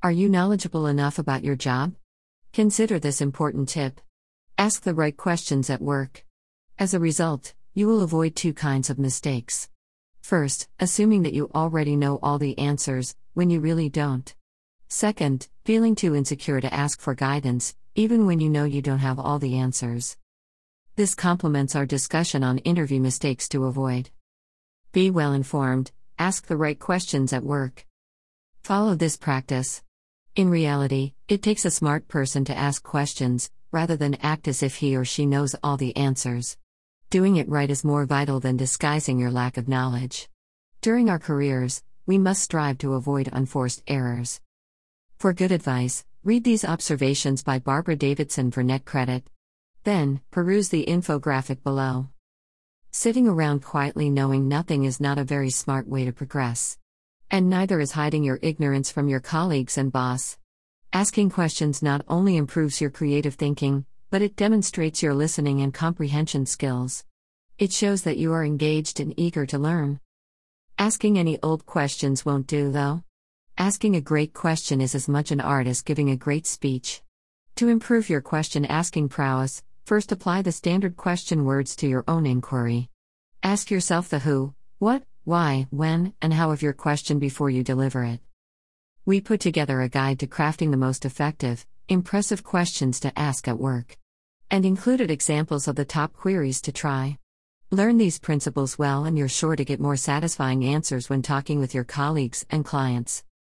Are you knowledgeable enough about your job? Consider this important tip. Ask the right questions at work. As a result, you will avoid two kinds of mistakes. First, assuming that you already know all the answers, when you really don't. Second, feeling too insecure to ask for guidance, even when you know you don't have all the answers. This complements our discussion on interview mistakes to avoid. Be well informed, ask the right questions at work. Follow this practice. In reality, it takes a smart person to ask questions, rather than act as if he or she knows all the answers. Doing it right is more vital than disguising your lack of knowledge. During our careers, we must strive to avoid unforced errors. For good advice, read these observations by Barbara Davidson for NetCredit. Then, peruse the infographic below. Sitting around quietly knowing nothing is not a very smart way to progress. And neither is hiding your ignorance from your colleagues and boss. Asking questions not only improves your creative thinking, but it demonstrates your listening and comprehension skills. It shows that you are engaged and eager to learn. Asking any old questions won't do, though. Asking a great question is as much an art as giving a great speech. To improve your question asking prowess, first apply the standard question words to your own inquiry. Ask yourself the who, what, why, when, and how of your question before you deliver it. We put together a guide to crafting the most effective, impressive questions to ask at work. And included examples of the top queries to try. Learn these principles well, and you're sure to get more satisfying answers when talking with your colleagues and clients.